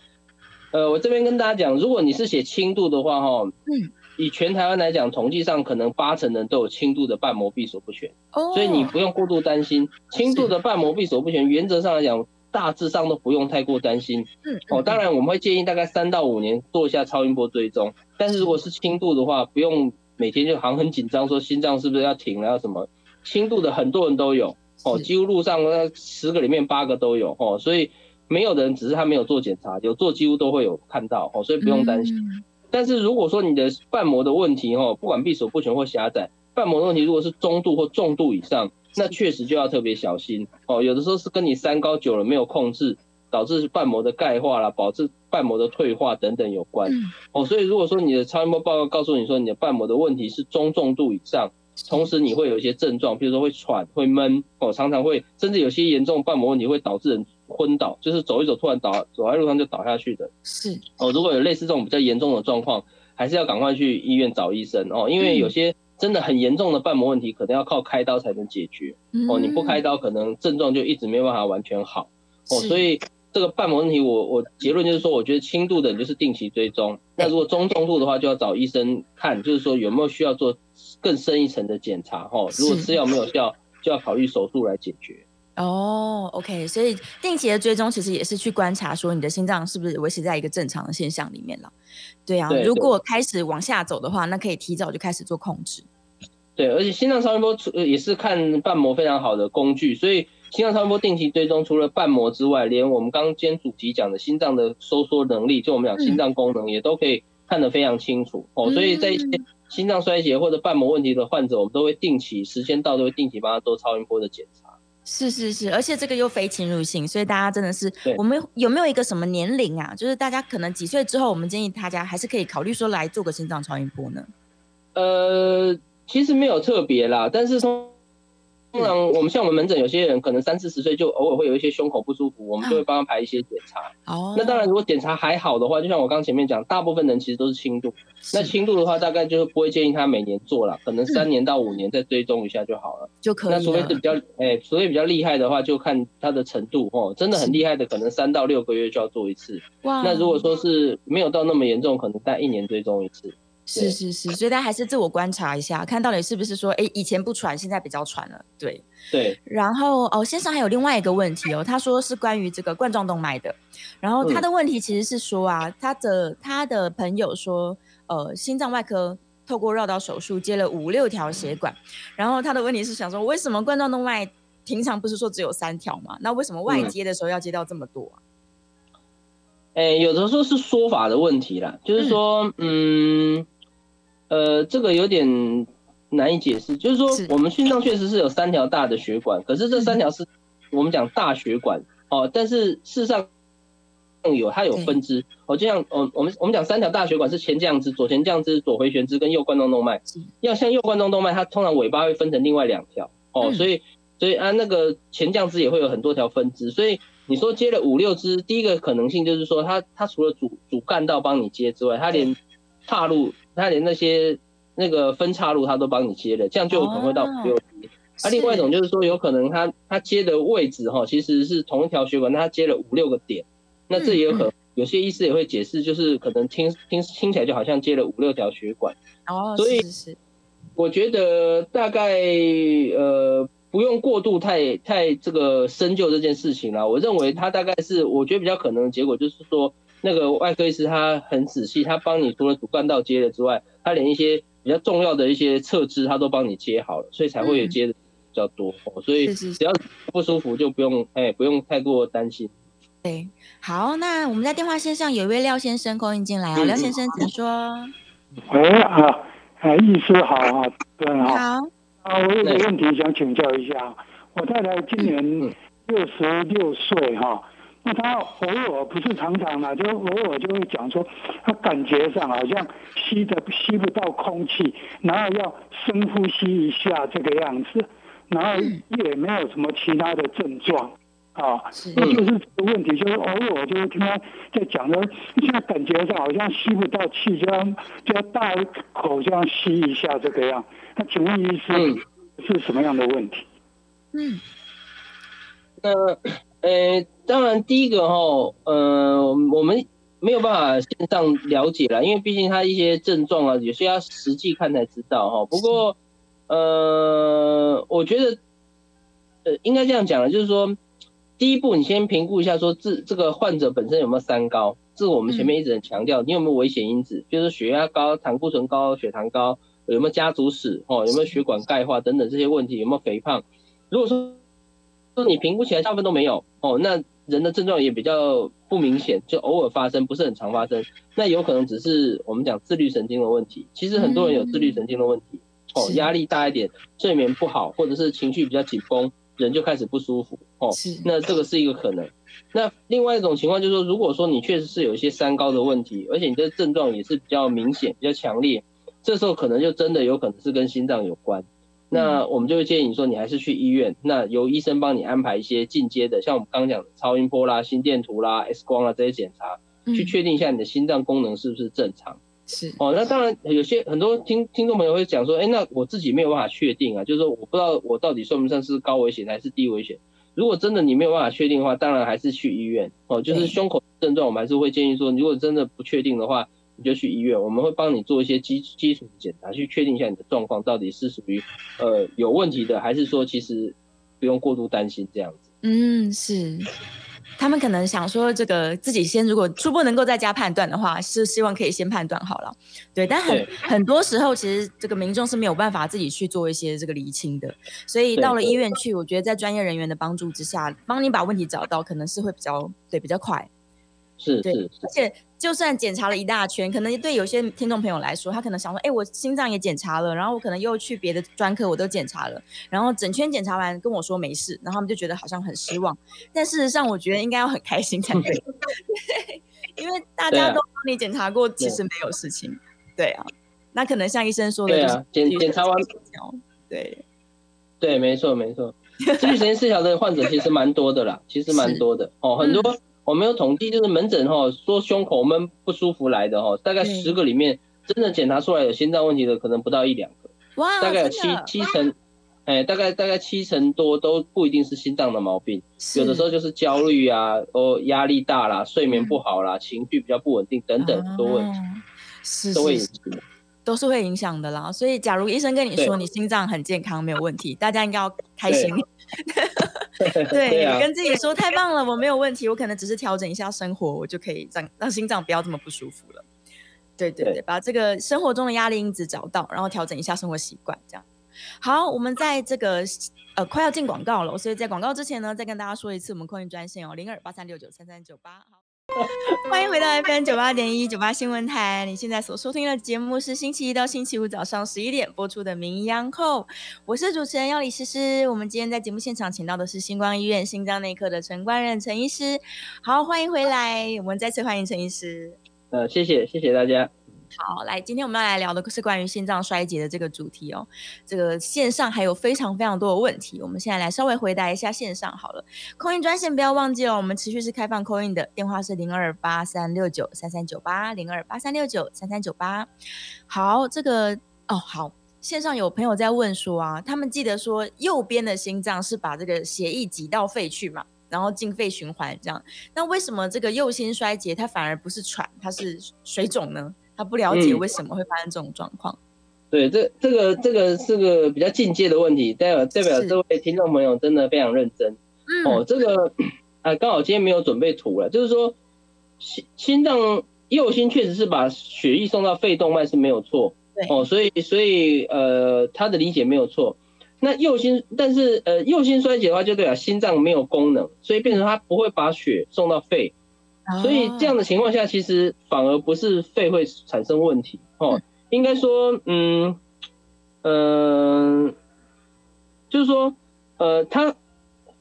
呃，我这边跟大家讲，如果你是写轻度的话哈，嗯。以全台湾来讲，统计上可能八成人都有轻度的瓣膜闭锁不全，所以你不用过度担心。轻度的瓣膜闭锁不全，原则上来讲，大致上都不用太过担心。嗯，哦，当然我们会建议大概三到五年做一下超音波追踪。但是如果是轻度的话，不用每天就好像很紧张，说心脏是不是要停了要什么？轻度的很多人都有，哦，几乎路上那十个里面八个都有，哦，所以没有的人只是他没有做检查，有做几乎都会有看到，哦，所以不用担心。但是如果说你的瓣膜的问题哦，不管闭锁不全或狭窄，瓣膜的问题如果是中度或重度以上，那确实就要特别小心哦。有的时候是跟你三高久了没有控制，导致瓣膜的钙化啦，导致瓣膜的退化等等有关哦。所以如果说你的超音波报告告诉你说你的瓣膜的问题是中重度以上，同时你会有一些症状，比如说会喘、会闷哦，常常会甚至有些严重瓣膜问题会导致人。昏倒就是走一走，突然倒，走在路上就倒下去的。是哦，如果有类似这种比较严重的状况，还是要赶快去医院找医生哦，因为有些真的很严重的瓣膜问题，可能要靠开刀才能解决。哦，你不开刀，可能症状就一直没有办法完全好。哦，所以这个瓣膜问题，我我结论就是说，我觉得轻度的就是定期追踪，那如果中重度的话，就要找医生看，就是说有没有需要做更深一层的检查。哈，如果吃药没有效，就要考虑手术来解决。哦，OK，所以定期的追踪其实也是去观察，说你的心脏是不是维持在一个正常的现象里面了。对啊，如果开始往下走的话，那可以提早就开始做控制。对，而且心脏超音波也是看瓣膜非常好的工具，所以心脏超音波定期追踪，除了瓣膜之外，连我们刚刚今天主题讲的心脏的收缩能力，就我们讲心脏功能也都可以看得非常清楚哦。所以在一些心脏衰竭或者瓣膜问题的患者，我们都会定期时间到都会定期帮他做超音波的检查。是是是，而且这个又非侵入性，所以大家真的是，我们有没有一个什么年龄啊？就是大家可能几岁之后，我们建议大家还是可以考虑说来做个心脏超音波呢？呃，其实没有特别啦，但是从通常我们像我们门诊有些人可能三四十岁就偶尔会有一些胸口不舒服，我们就会帮他排一些检查。哦，那当然如果检查还好的话，就像我刚前面讲，大部分人其实都是轻度。那轻度的话，大概就是不会建议他每年做了，可能三年到五年再追踪一下就好了。就可以。那除非是比较哎，除非比较厉害的话，就看他的程度哦。真的很厉害的，可能三到六个月就要做一次。哇。那如果说是没有到那么严重，可能在一年追踪一次。是是是，所以大家还是自我观察一下，看到底是不是说，哎，以前不传，现在比较传了，对对。然后哦，先生还有另外一个问题哦，他说是关于这个冠状动脉的，然后他的问题其实是说啊，他的他的朋友说，呃，心脏外科透过绕道手术接了五六条血管，然后他的问题是想说，为什么冠状动脉平常不是说只有三条嘛？那为什么外接的时候要接到这么多？哎，有的时候是说法的问题啦，就是说，嗯。呃，这个有点难以解释，就是说我们心脏确实是有三条大的血管，可是这三条是我们讲大血管哦，但是事实上有它有分支。哦，就像哦我们我们讲三条大血管是前降支、左前降支、左回旋支跟右冠状动脉，要像右冠状动脉，它通常尾巴会分成另外两条。哦，所以所以啊那个前降支也会有很多条分支，所以你说接了五六支，第一个可能性就是说它它除了主主干道帮你接之外，它连岔路。他连那些那个分岔路他都帮你接了，这样就有可能会到五六级。啊，另外一种就是说，有可能他他接的位置哈，其实是同一条血管，他接了五六个点，那这也有可能。有些医师也会解释，就是可能听听听起来就好像接了五六条血管。哦，所以我觉得大概呃不用过度太太这个深究这件事情了。我认为他大概是我觉得比较可能的结果就是说。那个外科医师他很仔细，他帮你除了主干道接了之外，他连一些比较重要的一些侧枝他都帮你接好了，所以才会有接的比较多。所以只要不舒服就不用哎，不用太过担心。对，好，那我们在电话线上有一位廖先生空音进来啊，廖先生请说。喂啊，啊，医师好啊，对好。好。啊，我有个问题想请教一下，我太太今年六十六岁哈。那他偶尔不是常常嘛，就偶尔就会讲说，他感觉上好像吸的吸不到空气，然后要深呼吸一下这个样子，然后也没有什么其他的症状，啊，那就是这个问题，就是偶尔就会听他在讲的，现在感觉上好像吸不到气，就要就要大口这样吸一下这个样。那请问医师是什么样的问题？嗯，呃。呃，当然，第一个哈，呃，我们没有办法线上了解了，因为毕竟他一些症状啊，有些要实际看才知道哈。不过，呃，我觉得，呃，应该这样讲了，就是说，第一步你先评估一下，说这这个患者本身有没有三高，这是我们前面一直很强调，你有没有危险因子，就是血压高、胆固醇高、血糖高，有没有家族史，哦，有没有血管钙化等等这些问题，有没有肥胖？如果说说你评估起来大部分都没有哦，那人的症状也比较不明显，就偶尔发生，不是很常发生。那有可能只是我们讲自律神经的问题。其实很多人有自律神经的问题哦，压力大一点，睡眠不好，或者是情绪比较紧绷，人就开始不舒服哦。那这个是一个可能。那另外一种情况就是说，如果说你确实是有一些三高的问题，而且你的症状也是比较明显、比较强烈，这时候可能就真的有可能是跟心脏有关。那我们就会建议你说，你还是去医院，那由医生帮你安排一些进阶的，像我们刚刚讲的超音波啦、心电图啦、X 光啊这些检查，去确定一下你的心脏功能是不是正常。是哦，那当然有些很多听听众朋友会讲说，哎，那我自己没有办法确定啊，就是说我不知道我到底算不算是高危险还是低危险。如果真的你没有办法确定的话，当然还是去医院哦。就是胸口症状，我们还是会建议说，如果真的不确定的话。你就去医院，我们会帮你做一些基基础的检查，去确定一下你的状况到底是属于呃有问题的，还是说其实不用过度担心这样子。嗯，是。他们可能想说，这个自己先如果初步能够在家判断的话，是希望可以先判断好了。对，但很很多时候，其实这个民众是没有办法自己去做一些这个厘清的，所以到了医院去，我觉得在专业人员的帮助之下，帮你把问题找到，可能是会比较对比较快。对是是。而且就算检查了一大圈，可能对有些听众朋友来说，他可能想说，哎，我心脏也检查了，然后我可能又去别的专科我都检查了，然后整圈检查完跟我说没事，然后他们就觉得好像很失望。但事实上，我觉得应该要很开心才对，对，因为大家都帮你检查过，其实没有事情。对啊，那可能像医生说的，就是对啊，检检查完，对，对，没错没错，自律神经失调的患者其实蛮多的啦，其实蛮多的。哦，很多嗯我没有统计，就是门诊哈说胸口闷不舒服来的哈，大概十个里面真的检查出来有心脏问题的可能不到一两个，哇，大概有七七成，哎，大概大概七成多都不一定是心脏的毛病，有的时候就是焦虑啊，哦压力大啦，睡眠不好啦，情绪比较不稳定等等都会哦是都会。都是会影响的啦。所以，假如医生跟你说你心脏很健康，没有问题，大家应该要开心。对 对，啊，跟自己说太棒了，我没有问题，我可能只是调整一下生活，我就可以让让心脏不要这么不舒服了。对对对，对把这个生活中的压力因子找到，然后调整一下生活习惯，这样。好，我们在这个呃快要进广告了，所以在广告之前呢，再跟大家说一次我们空运专线哦，零二八三六九三三九八。欢迎回到 FM 九八点一九八新闻台。你现在所收听的节目是星期一到星期五早上十一点播出的《名医央控》，我是主持人要李诗诗。我们今天在节目现场请到的是星光医院心脏内科的陈冠任陈医师。好，欢迎回来，我们再次欢迎陈医师。呃，谢谢谢谢大家。好，来，今天我们要来聊的是关于心脏衰竭的这个主题哦。这个线上还有非常非常多的问题，我们现在来稍微回答一下线上好了。空运专线不要忘记哦，我们持续是开放空运的，电话是零二八三六九三三九八零二八三六九三三九八。好，这个哦好。线上有朋友在问说啊，他们记得说右边的心脏是把这个血液挤到肺去嘛，然后进肺循环这样。那为什么这个右心衰竭它反而不是喘，它是水肿呢？他不了解嗯为什么会发生这种状况。对，这这个这个是个比较进阶的问题，代表代表是这位听众朋友真的非常认真嗯，哦。这个啊，刚好今天没有准备图了，就是说心心脏右心确实是把血液送到肺动脉是没有错对哦，所以所以呃他的理解没有错。那右心，但是呃右心衰竭的话，就代表心脏没有功能，所以变成他不会把血送到肺，所以这样的的情况下，其实反而不是肺会产生问题哦，应该说，嗯，嗯、就是说，呃，他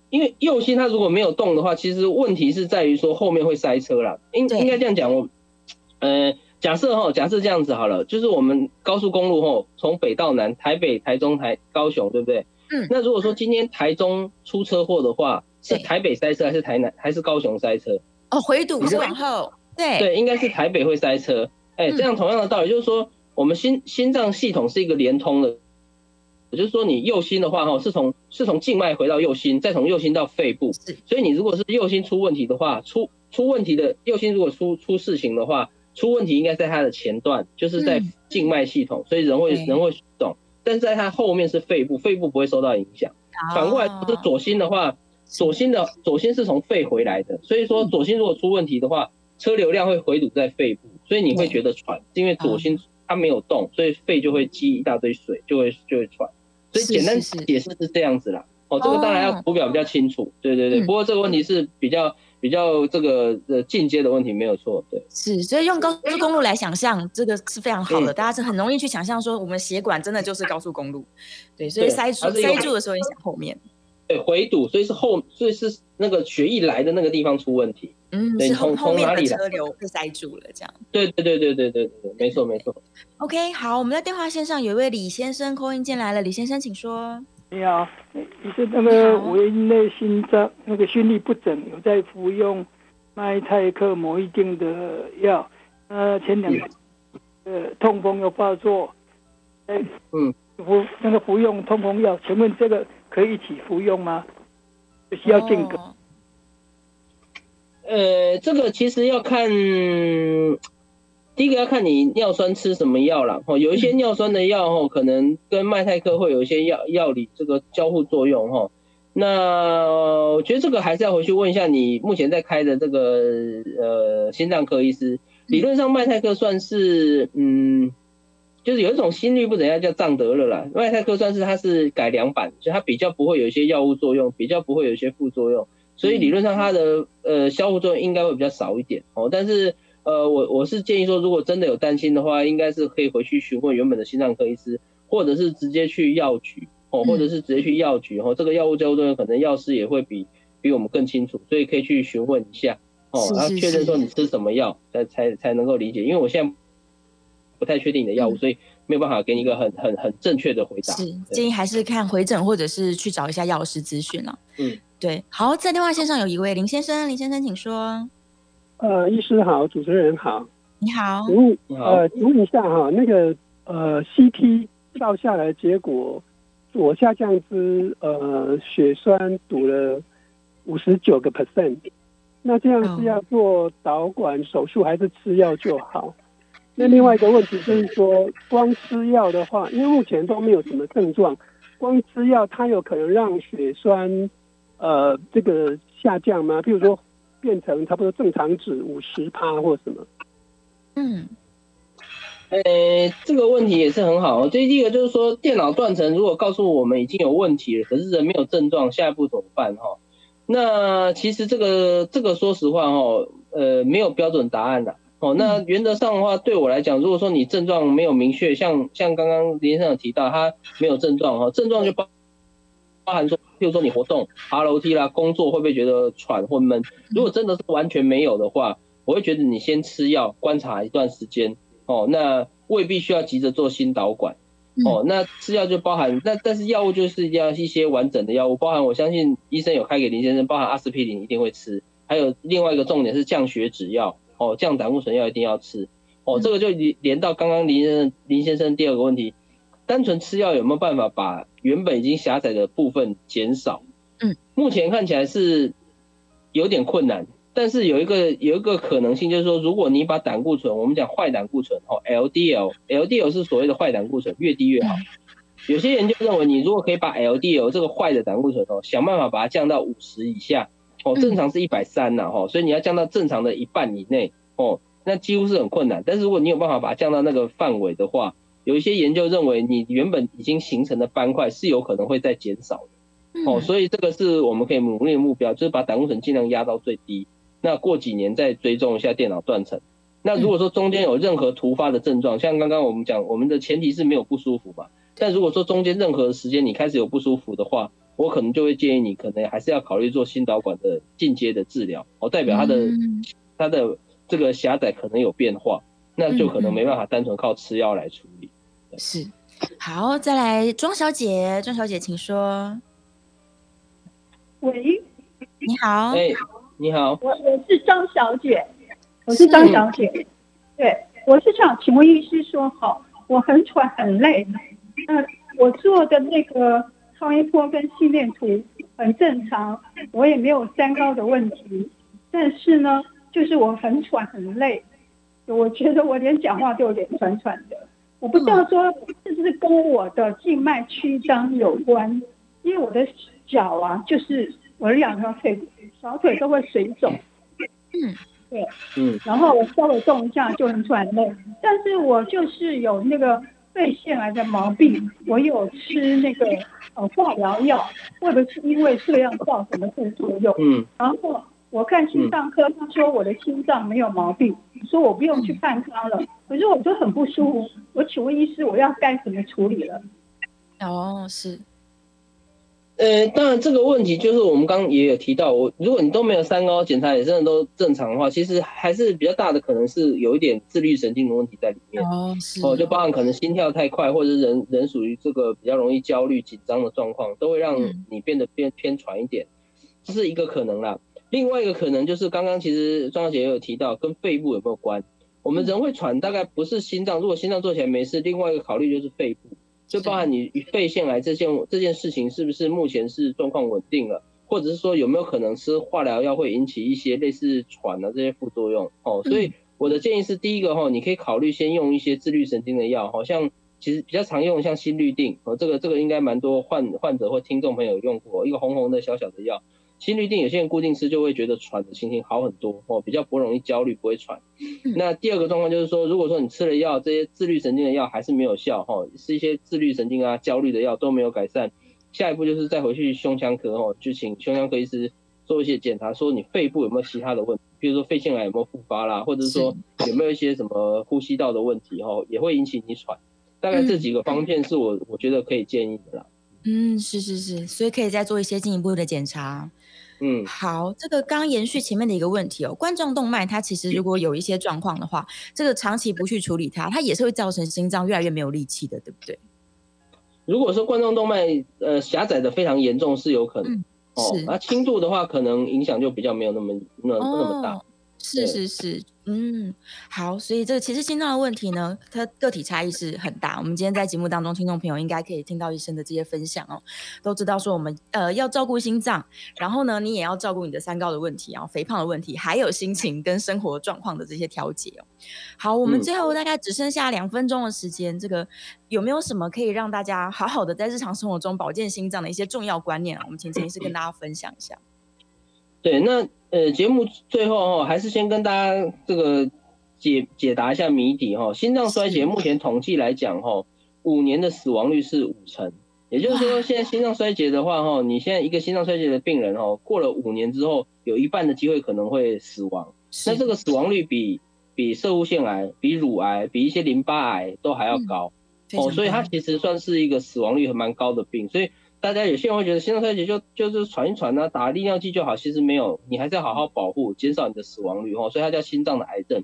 因为右心它如果没有动的话，其实问题是在于说后面会塞车啦。应应该这样讲，我，呃，假设哈，假设这样子好了，就是我们高速公路哈，从北到南，台北、台中、台高雄，对不对？嗯那如果说今天台中出车祸的话，是台北塞车还是台南还是高雄塞车？哦，回堵是往后，对对，应该是台北会塞车。哎、嗯这样同样的道理，就是说我们心心脏系统是一个连通的，也就是说你右心的话，哈，是从是从静脉回到右心，再从右心到肺部。是所以你如果是右心出问题的话，出出问题的右心如果出出事情的话，出问题应该在它的前段，就是在嗯静脉系统，所以人会人会懂，但是在它后面是肺部，肺部不会受到影响。反过来，是左心的话，左心的左心是从肺回来的，所以说嗯左心如果出问题的话，车流量会回堵在肺部，所以你会觉得喘，是因为左哦心它没有动，所以肺就会积一大堆水，就会就会喘。所以简单解释是这样子啦。哦，这个当然哦要图表比较清楚，对对对。嗯不过这个问题是比较比较这个呃进阶的问题，没有错，对。是，所以用高速公路来想象，这个是非常好的，嗯大家是很容易去想象说，我们血管真的就是高速公路，对，所以塞住塞住的时候，你想后面，对，回堵，所以是后，所以是那个血液来的那个地方出问题。嗯，对是后从后面的从哪里来车流被塞住了，这样。对对对对对对对，没错没错。OK，好，我们在电话线上有一位李先生扣音进来了，李先生请说。你好，你是那个好我因为心脏那个心律不整，有在服用麦泰克某一定的药，呃，前两天呃痛风又发作，哎，嗯，服那个服用痛风药，请问这个可以一起服用吗？需要间隔？呃，这个其实要看，第一个要看你尿酸吃什么药了。哦，有一些尿酸的药哦，可能跟麦泰克会有一些药药理这个交互作用哈。那我觉得这个还是要回去问一下你目前在开的这个呃心脏科医师。理论上麦泰克算是嗯，就是有一种心率不怎样叫藏德勒啦。麦泰克算是它是改良版，所以它比较不会有一些药物作用，比较不会有一些副作用。所以理论上它的呃消副作用应该会比较少一点哦。但是呃我我是建议说，如果真的有担心的话，应该是可以回去询问原本的心脏科医师，或者是直接去药局哦，或者是直接去药局哦。这个药物交互作用可能药师也会比比我们更清楚，所以可以去询问一下哦，然后确认说你吃什么药才才才能够理解，因为我现在不太确定你的药物，所以。没有办法给你一个很很很正确的回答，是建议还是看回诊或者是去找一下药师咨询了。嗯，对。好，在电话线上有一位林先生，林先生请说。呃，医师好，主持人好，你好。请问呃，请问一下哈，那个呃，CT 照下来结果左下降肢呃血栓堵了五十九个 percent，那这样是要做导管手术还是吃药就好？那另外一个问题就是说，光吃药的话，因为目前都没有什么症状，光吃药它有可能让血栓，呃，这个下降吗？譬如说变成差不多正常值五十趴或什么？嗯，呃，这个问题也是很好。这第一个就是说，电脑断层如果告诉我们已经有问题了，可是人没有症状，下一步怎么办？哈，那其实这个这个说实话哈，呃，没有标准答案的。哦，那原则上的话，对我来讲，如果说你症状没有明确，像像刚刚林先生有提到，他没有症状哈，症状就包包含说，譬如说你活动、爬楼梯啦、工作会不会觉得喘或闷？如果真的是完全没有的话，我会觉得你先吃药观察一段时间。哦，那未必需要急着做心导管。哦，那吃药就包含，那但是药物就是要一些完整的药物，包含我相信医生有开给林先生，包含阿司匹林一定会吃，还有另外一个重点是降血脂药。哦，降胆固醇药一定要吃。哦，这个就连连到刚刚林先生林先生第二个问题，单纯吃药有没有办法把原本已经狭窄的部分减少？嗯，目前看起来是有点困难，但是有一个有一个可能性，就是说，如果你把胆固醇，我们讲坏胆固醇，哦，LDL，LDL 是所谓的坏胆固醇，越低越好。有些研究认为，你如果可以把 LDL 这个坏的胆固醇哦，想办法把它降到五十以下。哦，正常是一百三呐，哈，所以你要降到正常的一半以内，哦，那几乎是很困难。但是如果你有办法把它降到那个范围的话，有一些研究认为你原本已经形成的斑块是有可能会再减少的，哦，所以这个是我们可以努力的目标，就是把胆固醇尽量压到最低。那过几年再追踪一下电脑断层。那如果说中间有任何突发的症状，像刚刚我们讲，我们的前提是没有不舒服嘛。但如果说中间任何时间你开始有不舒服的话，我可能就会建议你，可能还是要考虑做心导管的进阶的治疗，哦，代表他的他的这个狭窄可能有变化，那就可能没办法单纯靠吃药来处理。是，好，再来庄小姐，庄小姐请说。喂，你好，哎，你好，我我是张小姐，我是张小姐，对，我是想请问医师说，好，我很喘很累，那我做的那个。超音波跟心电图很正常，我也没有三高的问题，但是呢，就是我很喘很累，我觉得我连讲话都有点喘喘的，我不知道说是不是跟我的静脉曲张有关，因为我的脚啊，就是我的两条腿小腿都会水肿，嗯，对，嗯，然后我稍微动一下就很喘累，但是我就是有那个。肺腺癌的毛病，我有吃那个呃化疗药，或者是因为这样造成的副作用。嗯，然后我看心脏科，他说我的心脏没有毛病，说我不用去看他了。可是我就很不舒服，我请问医师，我要该怎么处理了？哦，是。呃，当然这个问题就是我们刚刚也有提到，我如果你都没有三高检查也真的都正常的话，其实还是比较大的可能是有一点自律神经的问题在里面。哦，是。哦，就包含可能心跳太快，或者是人人属于这个比较容易焦虑紧张的状况，都会让你变得偏偏喘一点，这是一个可能啦。另外一个可能就是刚刚其实庄小姐也有提到，跟肺部有没有关？我们人会喘，大概不是心脏，如果心脏做起来没事，另外一个考虑就是肺部。就包含你肺腺癌这件这件事情是不是目前是状况稳定了，或者是说有没有可能吃化疗药会引起一些类似喘的这些副作用？哦，所以我的建议是第一个哈，你可以考虑先用一些自律神经的药，好像其实比较常用像心律定，哦，这个这个应该蛮多患患者或听众朋友用过，一个红红的小小的药。心率定有些人固定吃就会觉得喘的心情好很多哦，比较不容易焦虑，不会喘。那第二个状况就是说，如果说你吃了药，这些自律神经的药还是没有效哈，是一些自律神经啊、焦虑的药都没有改善，下一步就是再回去胸腔科哦，就请胸腔科医师做一些检查，说你肺部有没有其他的问题，比如说肺腺癌有没有复发啦，或者是说有没有一些什么呼吸道的问题哦，也会引起你喘。大概这几个方面是我我觉得可以建议的啦。嗯，是是是，所以可以再做一些进一步的检查。嗯，好，这个刚延续前面的一个问题哦，冠状动脉它其实如果有一些状况的话，这个长期不去处理它，它也是会造成心脏越来越没有力气的，对不对？如果说冠状动脉呃狭窄的非常严重，是有可能哦。那轻度的话，可能影响就比较没有那么那那么大。是是是。嗯，好，所以这个其实心脏的问题呢，它个体差异是很大。我们今天在节目当中，听众朋友应该可以听到医生的这些分享哦，都知道说我们呃要照顾心脏，然后呢，你也要照顾你的三高的问题，然后肥胖的问题，还有心情跟生活状况的这些调节哦。好，我们最后大概只剩下两分钟的时间，这个有没有什么可以让大家好好的在日常生活中保健心脏的一些重要观念啊？我们请陈医师跟大家分享一下。对，那。呃，节目最后哦，还是先跟大家这个解解答一下谜底哈。心脏衰竭目前统计来讲哈，五年的死亡率是五成，也就是说，现在心脏衰竭的话哈，你现在一个心脏衰竭的病人哦，过了五年之后，有一半的机会可能会死亡。那这个死亡率比比射物腺癌、比乳癌、比一些淋巴癌都还要高哦，所以它其实算是一个死亡率还蛮高的病，所以。大家有些人会觉得心脏衰竭就就是喘一喘啊，打利尿剂就好，其实没有，你还是要好好保护，减少你的死亡率哦。所以它叫心脏的癌症。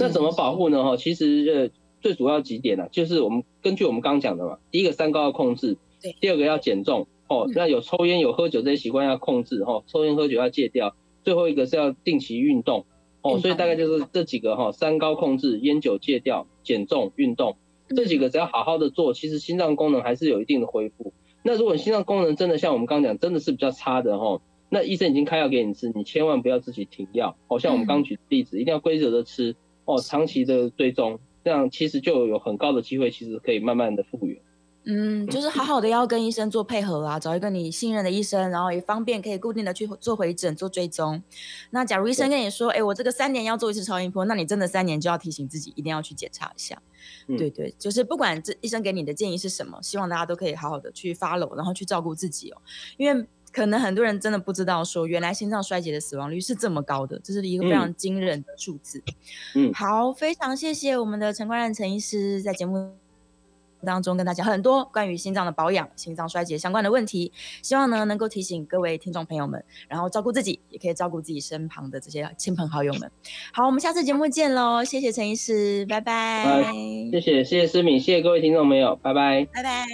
那怎么保护呢？哈，其实呃最主要几点呢，就是我们根据我们刚刚讲的嘛，第一个三高要控制，对，第二个要减重哦，那有抽烟有喝酒这些习惯要控制哈，抽烟喝酒要戒掉，最后一个是要定期运动哦。所以大概就是这几个哈，三高控制，烟酒戒掉，减重运动这几个只要好好的做，其实心脏功能还是有一定的恢复。那如果心脏功能真的像我们刚刚讲，真的是比较差的哈，那医生已经开药给你吃，你千万不要自己停药。哦，像我们刚举的例子，一定要规则的吃哦，长期的追踪，这样其实就有很高的机会，其实可以慢慢的复原。嗯，就是好好的要跟医生做配合啊，找一个你信任的医生，然后也方便可以固定的去做回诊、做追踪。那假如医生跟你说，哎，我这个三年要做一次超音波，那你真的三年就要提醒自己一定要去检查一下。对对，就是不管这医生给你的建议是什么，希望大家都可以好好的去 follow，然后去照顾自己哦。因为可能很多人真的不知道说，原来心脏衰竭的死亡率是这么高的，这是一个非常惊人的数字。嗯，好，非常谢谢我们的陈冠任陈医师在节目。当中跟大家很多关于心脏的保养、心脏衰竭相关的问题，希望呢能够提醒各位听众朋友们，然后照顾自己，也可以照顾自己身旁的这些亲朋好友们。好，我们下次节目见喽！谢谢陈医师，拜拜。谢谢谢谢思敏，谢谢各位听众朋友，拜拜，拜拜。